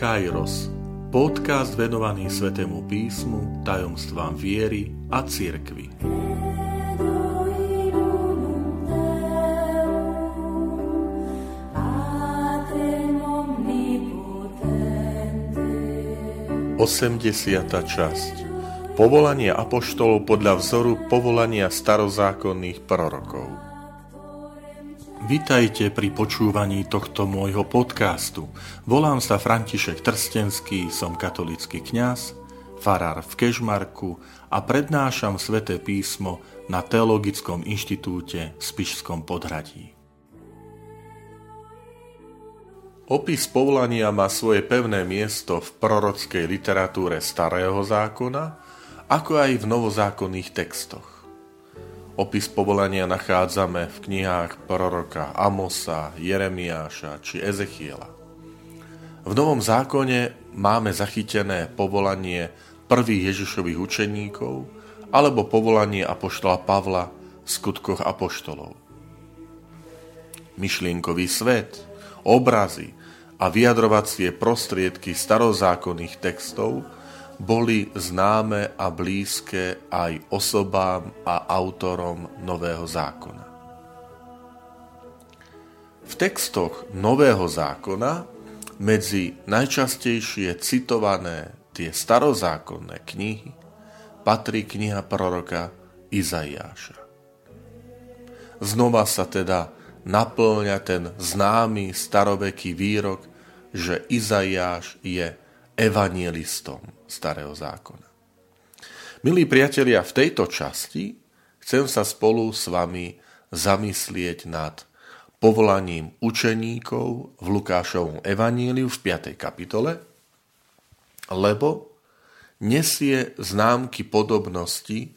Kairos, podcast venovaný Svetému písmu, tajomstvám viery a cirkvi. Osemdesiata časť Povolanie apoštolov podľa vzoru povolania starozákonných prorokov. Vitajte pri počúvaní tohto môjho podcastu. Volám sa František Trstenský, som katolický kňaz, farár v Kežmarku a prednášam sväté písmo na Teologickom inštitúte v Spišskom podhradí. Opis povolania má svoje pevné miesto v prorockej literatúre Starého zákona, ako aj v novozákonných textoch. Opis povolania nachádzame v knihách proroka Amosa, Jeremiáša či Ezechiela. V Novom zákone máme zachytené povolanie prvých Ježišových učeníkov alebo povolanie apoštola Pavla v skutkoch apoštolov. Myšlienkový svet, obrazy a vyjadrovacie prostriedky starozákonných textov – boli známe a blízke aj osobám a autorom Nového zákona. V textoch Nového zákona medzi najčastejšie citované tie starozákonné knihy patrí kniha proroka Izaiáša. Znova sa teda naplňa ten známy staroveký výrok, že Izaiáš je evanielistom starého zákona. Milí priatelia, v tejto časti chcem sa spolu s vami zamyslieť nad povolaním učeníkov v Lukášovom evaníliu v 5. kapitole, lebo nesie známky podobnosti e,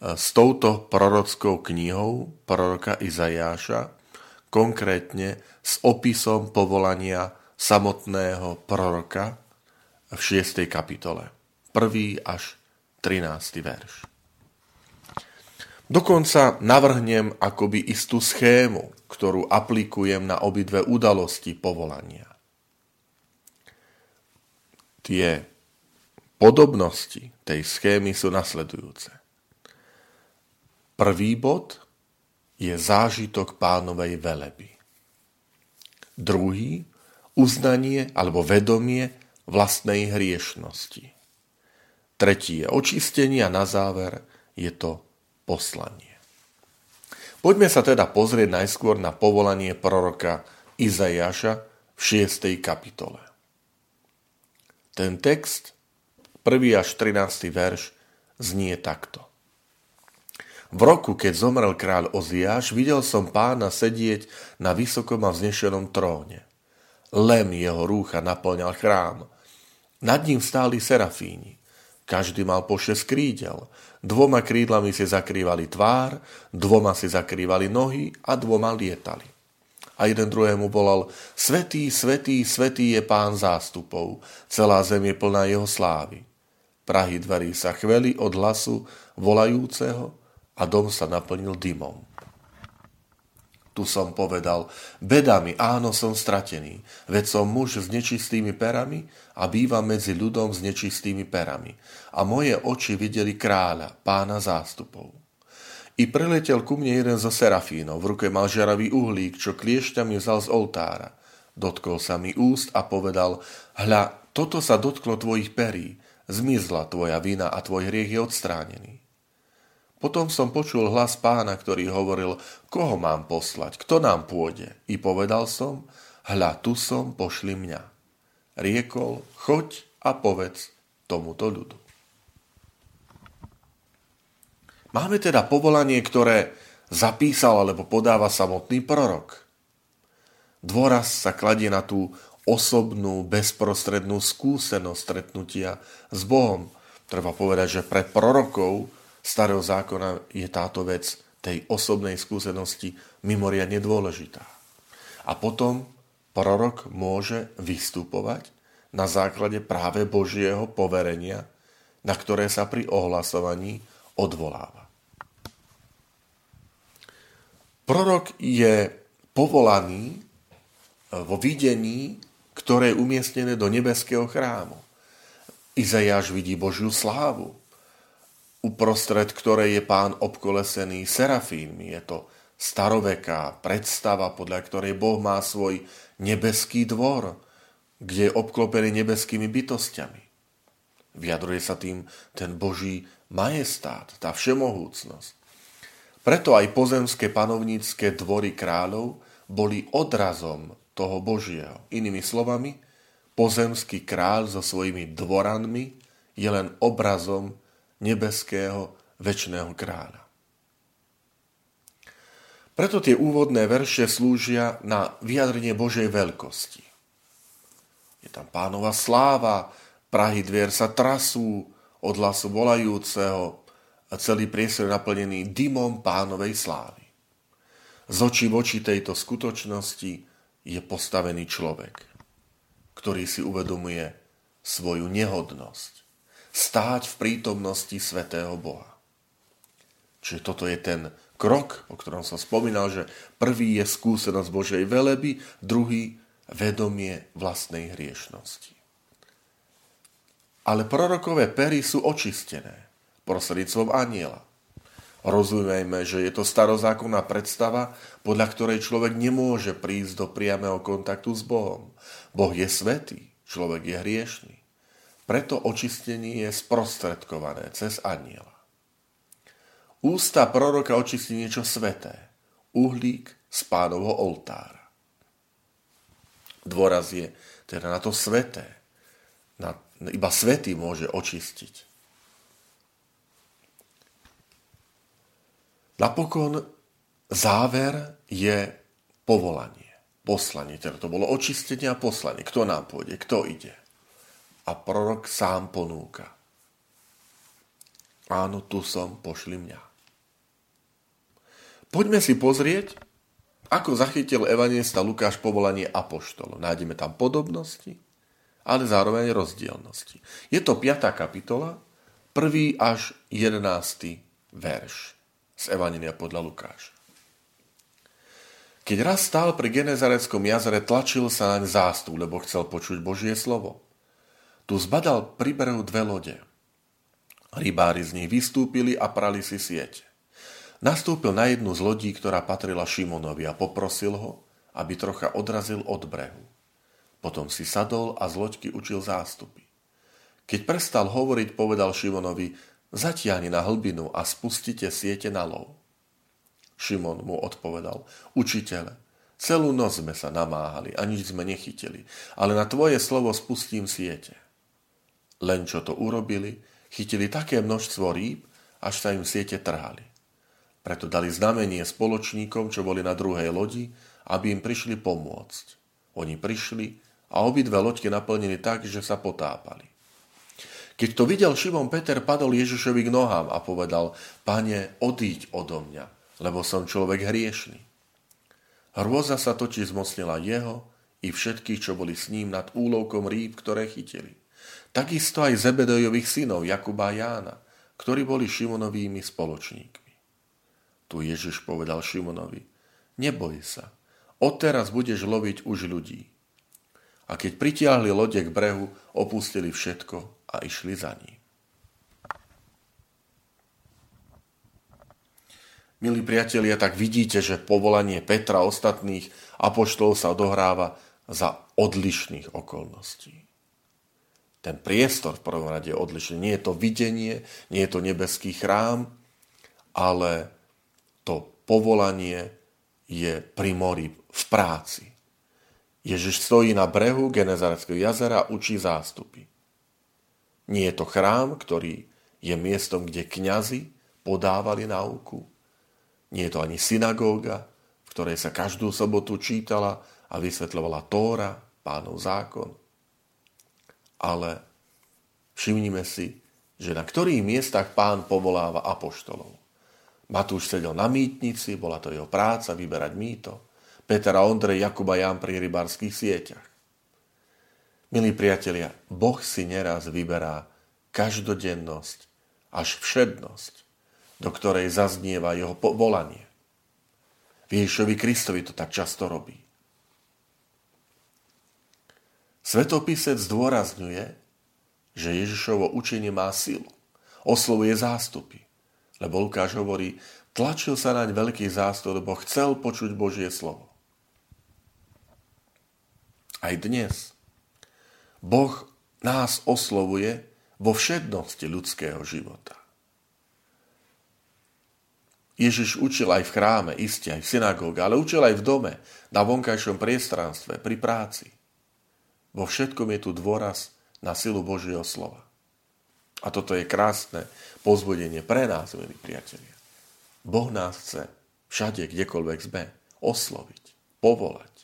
s touto prorockou knihou proroka Izajáša, konkrétne s opisom povolania samotného proroka v 6. kapitole. 1. až 13. verš. Dokonca navrhnem akoby istú schému, ktorú aplikujem na obidve udalosti povolania. Tie podobnosti tej schémy sú nasledujúce. Prvý bod je zážitok pánovej veleby. Druhý, uznanie alebo vedomie vlastnej hriešnosti. Tretí je očistenie a na záver je to poslanie. Poďme sa teda pozrieť najskôr na povolanie proroka Izajaša v 6. kapitole. Ten text, 1. až 13. verš, znie takto. V roku, keď zomrel kráľ Oziáš, videl som pána sedieť na vysokom a vznešenom tróne. Lem jeho rúcha naplňal chrám nad ním stáli serafíni. Každý mal po šesť krídel. Dvoma krídlami si zakrývali tvár, dvoma si zakrývali nohy a dvoma lietali. A jeden druhému volal, Svetý, svetý, svetý je pán zástupov, celá zem je plná jeho slávy. Prahy dverí sa chveli od hlasu volajúceho a dom sa naplnil dymom. Tu som povedal, bedami, áno, som stratený, veď som muž s nečistými perami a bývam medzi ľudom s nečistými perami. A moje oči videli kráľa, pána zástupov. I preletel ku mne jeden zo serafínov, v ruke mal žaravý uhlík, čo kliešťami vzal z oltára. Dotkol sa mi úst a povedal, hľa, toto sa dotklo tvojich perí, zmizla tvoja vina a tvoj hriech je odstránený. Potom som počul hlas pána, ktorý hovoril, koho mám poslať, kto nám pôjde. I povedal som, hľa, tu som, pošli mňa. Riekol, choď a povedz tomuto ľudu. Máme teda povolanie, ktoré zapísal alebo podáva samotný prorok. Dôraz sa kladie na tú osobnú, bezprostrednú skúsenosť stretnutia s Bohom. Treba povedať, že pre prorokov starého zákona je táto vec tej osobnej skúsenosti mimoriadne dôležitá. A potom prorok môže vystupovať na základe práve Božieho poverenia, na ktoré sa pri ohlasovaní odvoláva. Prorok je povolaný vo videní ktoré je umiestnené do nebeského chrámu. Izajáš vidí Božiu slávu, uprostred ktorej je pán obkolesený serafínmi. Je to staroveká predstava, podľa ktorej Boh má svoj nebeský dvor, kde je obklopený nebeskými bytostiami. Vyjadruje sa tým ten Boží majestát, tá všemohúcnosť. Preto aj pozemské panovnícke dvory kráľov boli odrazom toho Božieho. Inými slovami, pozemský kráľ so svojimi dvoranmi je len obrazom nebeského väčšného kráľa. Preto tie úvodné verše slúžia na vyjadrenie Božej veľkosti. Je tam pánova sláva, prahy dvier sa trasú od hlasu volajúceho a celý priestor naplnený dymom pánovej slávy. Z očí v oči tejto skutočnosti je postavený človek, ktorý si uvedomuje svoju nehodnosť, stáť v prítomnosti svetého Boha. Čiže toto je ten krok, o ktorom som spomínal, že prvý je skúsenosť Božej veleby, druhý vedomie vlastnej hriešnosti. Ale prorokové pery sú očistené prostredníctvom aniela. Rozumejme, že je to starozákonná predstava, podľa ktorej človek nemôže prísť do priamého kontaktu s Bohom. Boh je svetý, človek je hriešný. Preto očistenie je sprostredkované cez aniela. Ústa proroka očistí niečo sveté. Uhlík z pánovho oltára. Dôraz je teda na to sveté. Na, iba svetý môže očistiť. Napokon záver je povolanie, poslanie. Teda to bolo očistenie a poslanie. Kto nám pôjde, kto ide a prorok sám ponúka. Áno, tu som, pošli mňa. Poďme si pozrieť, ako zachytil evangelista Lukáš povolanie apoštolo. Nájdeme tam podobnosti, ale zároveň rozdielnosti. Je to 5. kapitola, 1. až 11. verš z Evangelia podľa Lukáša. Keď raz stál pri Genezareckom jazere, tlačil sa naň zástup, lebo chcel počuť Božie slovo. Tu zbadal pri dve lode. Rybári z nich vystúpili a prali si siete. Nastúpil na jednu z lodí, ktorá patrila Šimonovi a poprosil ho, aby trocha odrazil od brehu. Potom si sadol a z loďky učil zástupy. Keď prestal hovoriť, povedal Šimonovi, zatiahni na hlbinu a spustite siete na lov. Šimon mu odpovedal, učiteľe, celú noc sme sa namáhali a nič sme nechytili, ale na tvoje slovo spustím siete. Len čo to urobili, chytili také množstvo rýb, až sa im siete trhali. Preto dali znamenie spoločníkom, čo boli na druhej lodi, aby im prišli pomôcť. Oni prišli a obidve loďky naplnili tak, že sa potápali. Keď to videl Šimon Peter, padol Ježišovi k nohám a povedal, pane, odíď odo mňa, lebo som človek hriešný. Hrôza sa točí zmocnila jeho i všetkých, čo boli s ním nad úlovkom rýb, ktoré chytili. Takisto aj Zebedojových synov Jakuba a Jána, ktorí boli Šimonovými spoločníkmi. Tu Ježiš povedal Šimonovi, neboj sa, odteraz budeš loviť už ľudí. A keď pritiahli lode k brehu, opustili všetko a išli za ním. Milí priatelia, tak vidíte, že povolanie Petra ostatných apoštolov sa odohráva za odlišných okolností ten priestor v prvom rade odlišný. Nie je to videnie, nie je to nebeský chrám, ale to povolanie je pri mori, v práci. Ježiš stojí na brehu Genezareckého jazera a učí zástupy. Nie je to chrám, ktorý je miestom, kde kňazi podávali náuku. Nie je to ani synagóga, v ktorej sa každú sobotu čítala a vysvetľovala Tóra, pánov zákon ale všimnime si, že na ktorých miestach pán povoláva apoštolov. Matúš sedel na mýtnici, bola to jeho práca vyberať mýto. Peter a Ondrej, Jakub a Jan pri rybárských sieťach. Milí priatelia, Boh si neraz vyberá každodennosť až všednosť, do ktorej zaznieva jeho volanie. Ježišovi Kristovi to tak často robí. Svetopisec zdôrazňuje, že Ježišovo učenie má silu. Oslovuje zástupy. Lebo Lukáš hovorí, tlačil sa naň veľký zástup, lebo chcel počuť Božie slovo. Aj dnes Boh nás oslovuje vo všednosti ľudského života. Ježiš učil aj v chráme, iste aj v synagóge, ale učil aj v dome, na vonkajšom priestranstve, pri práci. Vo všetkom je tu dôraz na silu Božieho slova. A toto je krásne pozbudenie pre nás, milí priatelia. Boh nás chce všade, kdekoľvek sme, osloviť, povolať.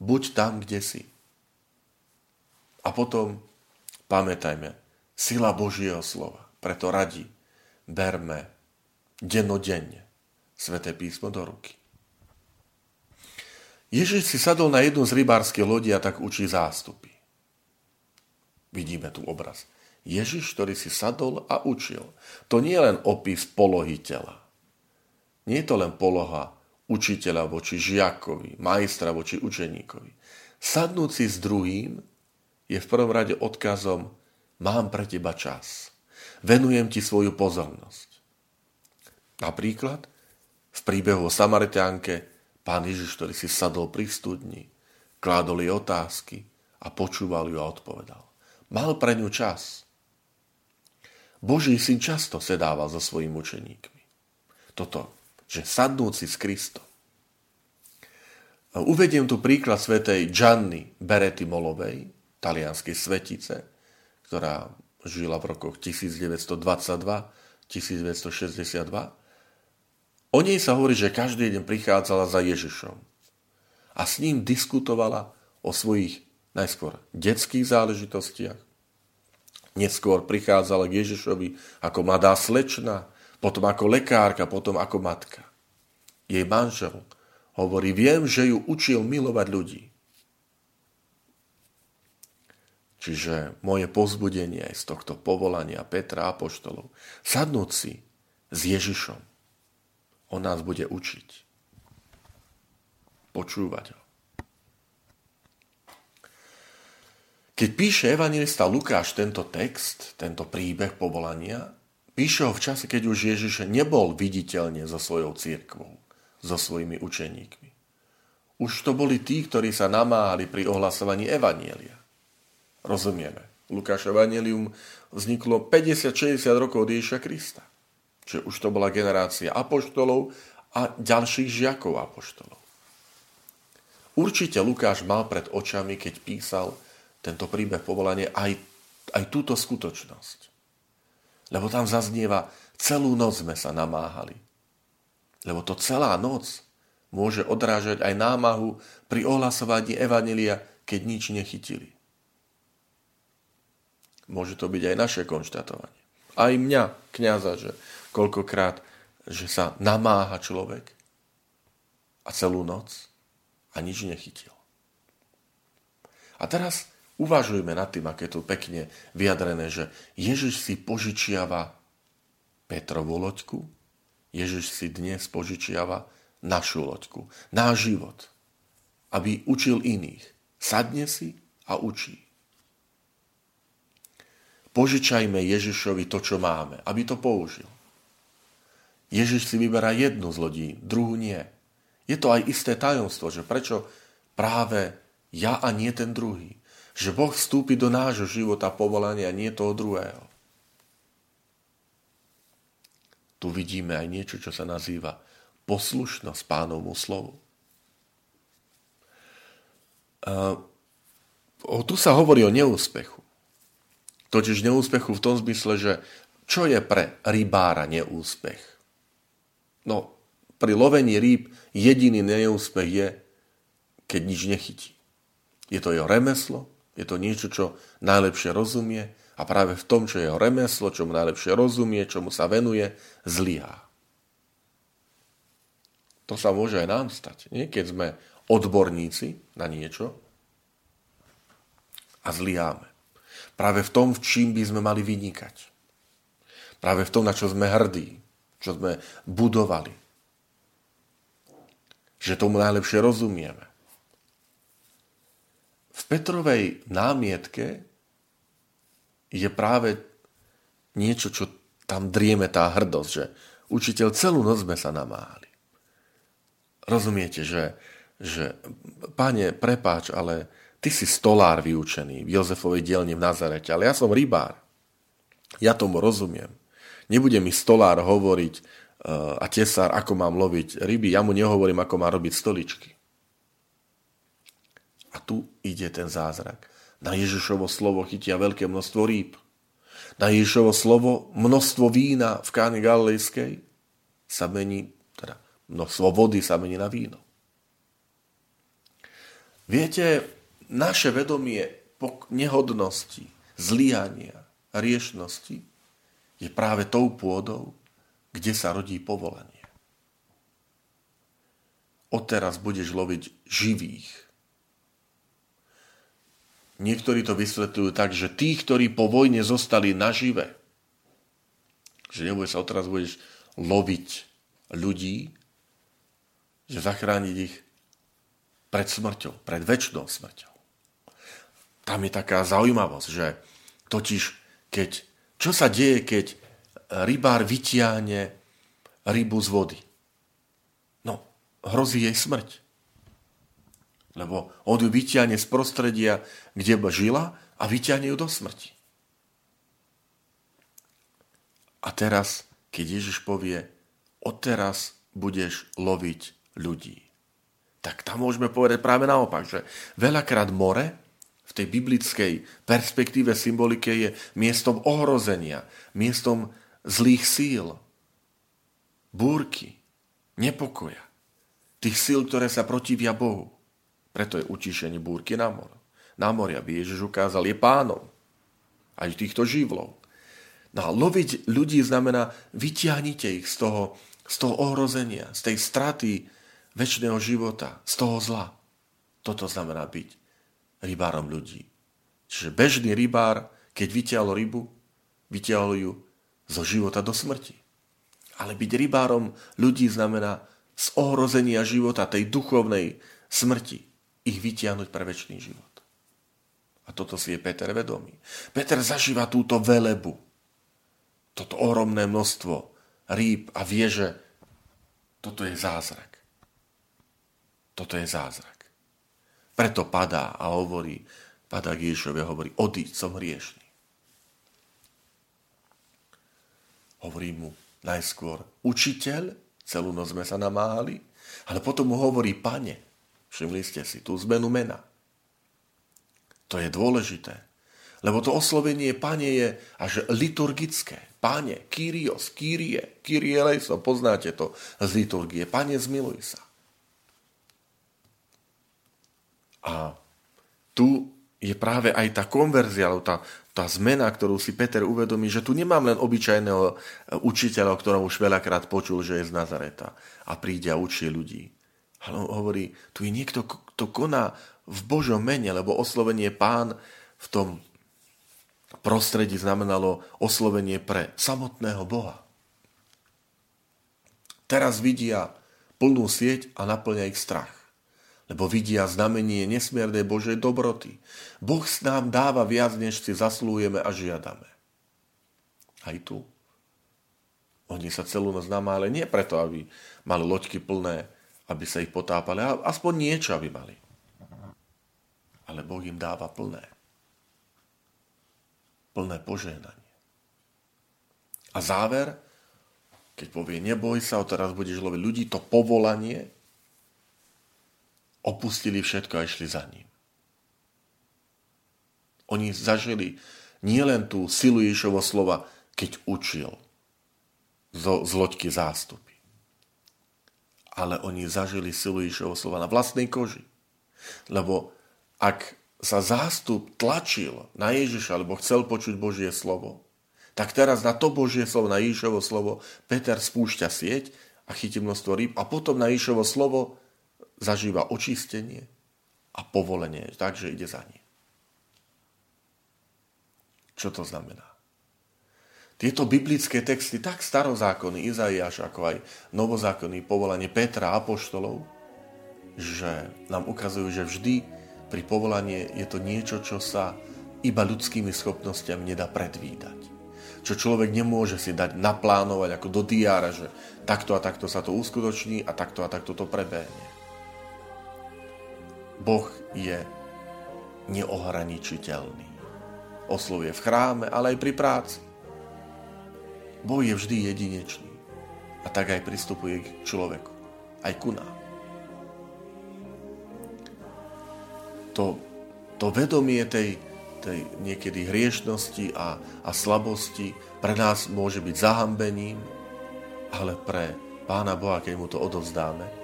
Buď tam, kde si. A potom pamätajme, sila Božieho slova. Preto radi, berme dennodenne Sveté písmo do ruky. Ježiš si sadol na jednu z rybárskej lodi a tak učí zástupy. Vidíme tu obraz. Ježiš, ktorý si sadol a učil. To nie je len opis polohy tela. Nie je to len poloha učiteľa voči žiakovi, majstra voči učeníkovi. Sadnúť si s druhým je v prvom rade odkazom mám pre teba čas. Venujem ti svoju pozornosť. Napríklad v príbehu o Samaritánke pán Ježiš, ktorý si sadol pri studni, kládol jej otázky a počúval ju a odpovedal. Mal pre ňu čas. Boží syn často sedával so svojimi učeníkmi. Toto, že sadnúci s Kristom. Uvediem tu príklad svetej Gianni Beretti Molovej, talianskej svetice, ktorá žila v rokoch 1922-1962. O nej sa hovorí, že každý deň prichádzala za Ježišom a s ním diskutovala o svojich najskôr detských záležitostiach, neskôr prichádzala k Ježišovi ako mladá slečna, potom ako lekárka, potom ako matka. Jej manžel hovorí, viem, že ju učil milovať ľudí. Čiže moje pozbudenie aj z tohto povolania Petra Apoštolov. Sadnúť si s Ježišom. On nás bude učiť. Počúvať ho. Keď píše evangelista Lukáš tento text, tento príbeh povolania, píše ho v čase, keď už Ježiš nebol viditeľne so svojou církvou, so svojimi učeníkmi. Už to boli tí, ktorí sa namáhali pri ohlasovaní evanielia. Rozumieme. Lukáš Evangelium vzniklo 50-60 rokov od Ježiša Krista. Čiže už to bola generácia apoštolov a ďalších žiakov apoštolov. Určite Lukáš mal pred očami, keď písal tento príbeh povolania aj, aj túto skutočnosť. Lebo tam zaznieva, celú noc sme sa namáhali. Lebo to celá noc môže odrážať aj námahu pri ohlasovaní Evanelia, keď nič nechytili. Môže to byť aj naše konštatovanie. Aj mňa, kniaza, že koľkokrát, že sa namáha človek a celú noc a nič nechytil. A teraz Uvažujme nad tým, aké je tu pekne vyjadrené, že Ježiš si požičiava Petrovú loďku, Ježiš si dnes požičiava našu loďku, náš život, aby učil iných. Sadne si a učí. Požičajme Ježišovi to, čo máme, aby to použil. Ježiš si vyberá jednu z lodí, druhú nie. Je to aj isté tajomstvo, že prečo práve ja a nie ten druhý že Boh vstúpi do nášho života povolania, nie toho druhého. Tu vidíme aj niečo, čo sa nazýva poslušnosť pánovmu slovu. Uh, tu sa hovorí o neúspechu. Totiž neúspechu v tom zmysle, že čo je pre rybára neúspech? No, pri lovení rýb jediný neúspech je, keď nič nechytí. Je to jeho remeslo, je to niečo, čo najlepšie rozumie a práve v tom, čo je jeho remeslo, čo mu najlepšie rozumie, čomu sa venuje, zlyhá. To sa môže aj nám stať. Nie? Keď sme odborníci na niečo a zlyháme. Práve v tom, v čím by sme mali vynikať. Práve v tom, na čo sme hrdí, čo sme budovali. Že tomu najlepšie rozumieme v Petrovej námietke je práve niečo, čo tam drieme tá hrdosť, že učiteľ celú noc sme sa namáhali. Rozumiete, že, že pane, prepáč, ale ty si stolár vyučený v Jozefovej dielni v Nazarete, ale ja som rybár. Ja tomu rozumiem. Nebude mi stolár hovoriť uh, a tesár, ako mám loviť ryby. Ja mu nehovorím, ako má robiť stoličky. A tu ide ten zázrak. Na Ježišovo slovo chytia veľké množstvo rýb. Na Ježišovo slovo množstvo vína v káni galilejskej sa mení, teda množstvo vody sa mení na víno. Viete, naše vedomie nehodnosti, zlyhania, riešnosti je práve tou pôdou, kde sa rodí povolanie. Odteraz budeš loviť živých. Niektorí to vysvetľujú tak, že tí, ktorí po vojne zostali nažive, že nebude sa odteraz budeš loviť ľudí, že zachrániť ich pred smrťou, pred väčšnou smrťou. Tam je taká zaujímavosť, že totiž keď, čo sa deje, keď rybár vytiahne rybu z vody? No, hrozí jej smrť. Lebo on ju vytiahne z prostredia, kde žila a vytiahne ju do smrti. A teraz, keď Ježiš povie, odteraz budeš loviť ľudí. Tak tam môžeme povedať práve naopak, že veľakrát more v tej biblickej perspektíve, symbolike je miestom ohrozenia, miestom zlých síl, búrky, nepokoja, tých síl, ktoré sa protivia Bohu. Preto je utišenie búrky na mor. Na moria by Ježiš ukázal, je pánom aj týchto živlov. No a loviť ľudí znamená vyťahnite ich z toho, z toho ohrozenia, z tej straty väčšného života, z toho zla. Toto znamená byť rybárom ľudí. Čiže bežný rybár, keď vytiahol rybu, vytiahol ju zo života do smrti. Ale byť rybárom ľudí znamená z ohrozenia života, tej duchovnej smrti, ich vytiahnuť pre väčší život. A toto si je Peter vedomý. Peter zažíva túto velebu, toto ohromné množstvo rýb a vie, že toto je zázrak. Toto je zázrak. Preto padá a hovorí, padá k Ježišovi a hovorí, odíď, som hriešný. Hovorí mu najskôr učiteľ, celú noc sme sa namáhali, ale potom mu hovorí pane. Všimli ste si tú zmenu mena. To je dôležité. Lebo to oslovenie pane je až liturgické. Pane, Kyrios, Kyrie, Kyrie Lejso, poznáte to z liturgie. Pane, zmiluj sa. A tu je práve aj tá konverzia, alebo tá, tá zmena, ktorú si Peter uvedomí, že tu nemám len obyčajného e, učiteľa, o ktorom už veľakrát počul, že je z Nazareta a príde a učí ľudí. Ale on hovorí, tu je niekto, kto koná v Božom mene, lebo oslovenie pán v tom prostredí znamenalo oslovenie pre samotného Boha. Teraz vidia plnú sieť a naplňa ich strach lebo vidia znamenie nesmiernej Božej dobroty. Boh s nám dáva viac, než si zaslújeme a žiadame. Aj tu. Oni sa celú noc namáli nie preto, aby mali loďky plné, aby sa ich potápali, a aspoň niečo, aby mali. Ale Boh im dáva plné. Plné požehnanie. A záver, keď povie, neboj sa, teraz budeš loviť ľudí, to povolanie, opustili všetko a išli za ním. Oni zažili nielen tú silu Ježišovo slova, keď učil zo, z loďky zástupy, ale oni zažili silu Ježišovo slova na vlastnej koži. Lebo ak sa zástup tlačil na Ježiša, alebo chcel počuť Božie slovo, tak teraz na to Božie slovo, na Ježišovo slovo, Peter spúšťa sieť a chytí množstvo rýb a potom na Ježišovo slovo zažíva očistenie a povolenie, takže ide za ním. Čo to znamená? Tieto biblické texty, tak starozákonný Izaiáš, ako aj novozákonný povolanie Petra a Apoštolov, že nám ukazujú, že vždy pri povolanie je to niečo, čo sa iba ľudskými schopnosťami nedá predvídať. Čo človek nemôže si dať naplánovať ako do diára, že takto a takto sa to uskutoční a takto a takto to prebehne. Boh je neohraničiteľný. Oslovuje v chráme, ale aj pri práci. Boh je vždy jedinečný. A tak aj pristupuje k človeku. Aj ku nám. To, to vedomie tej, tej niekedy hriešnosti a, a slabosti pre nás môže byť zahambením, ale pre Pána Boha, keď mu to odovzdáme,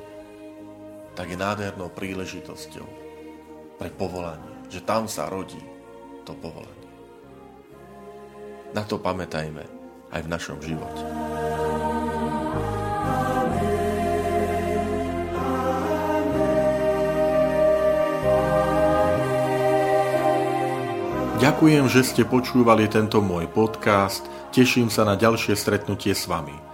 tak je nádhernou príležitosťou pre povolanie, že tam sa rodí to povolanie. Na to pamätajme aj v našom živote. Ďakujem, že ste počúvali tento môj podcast. Teším sa na ďalšie stretnutie s vami.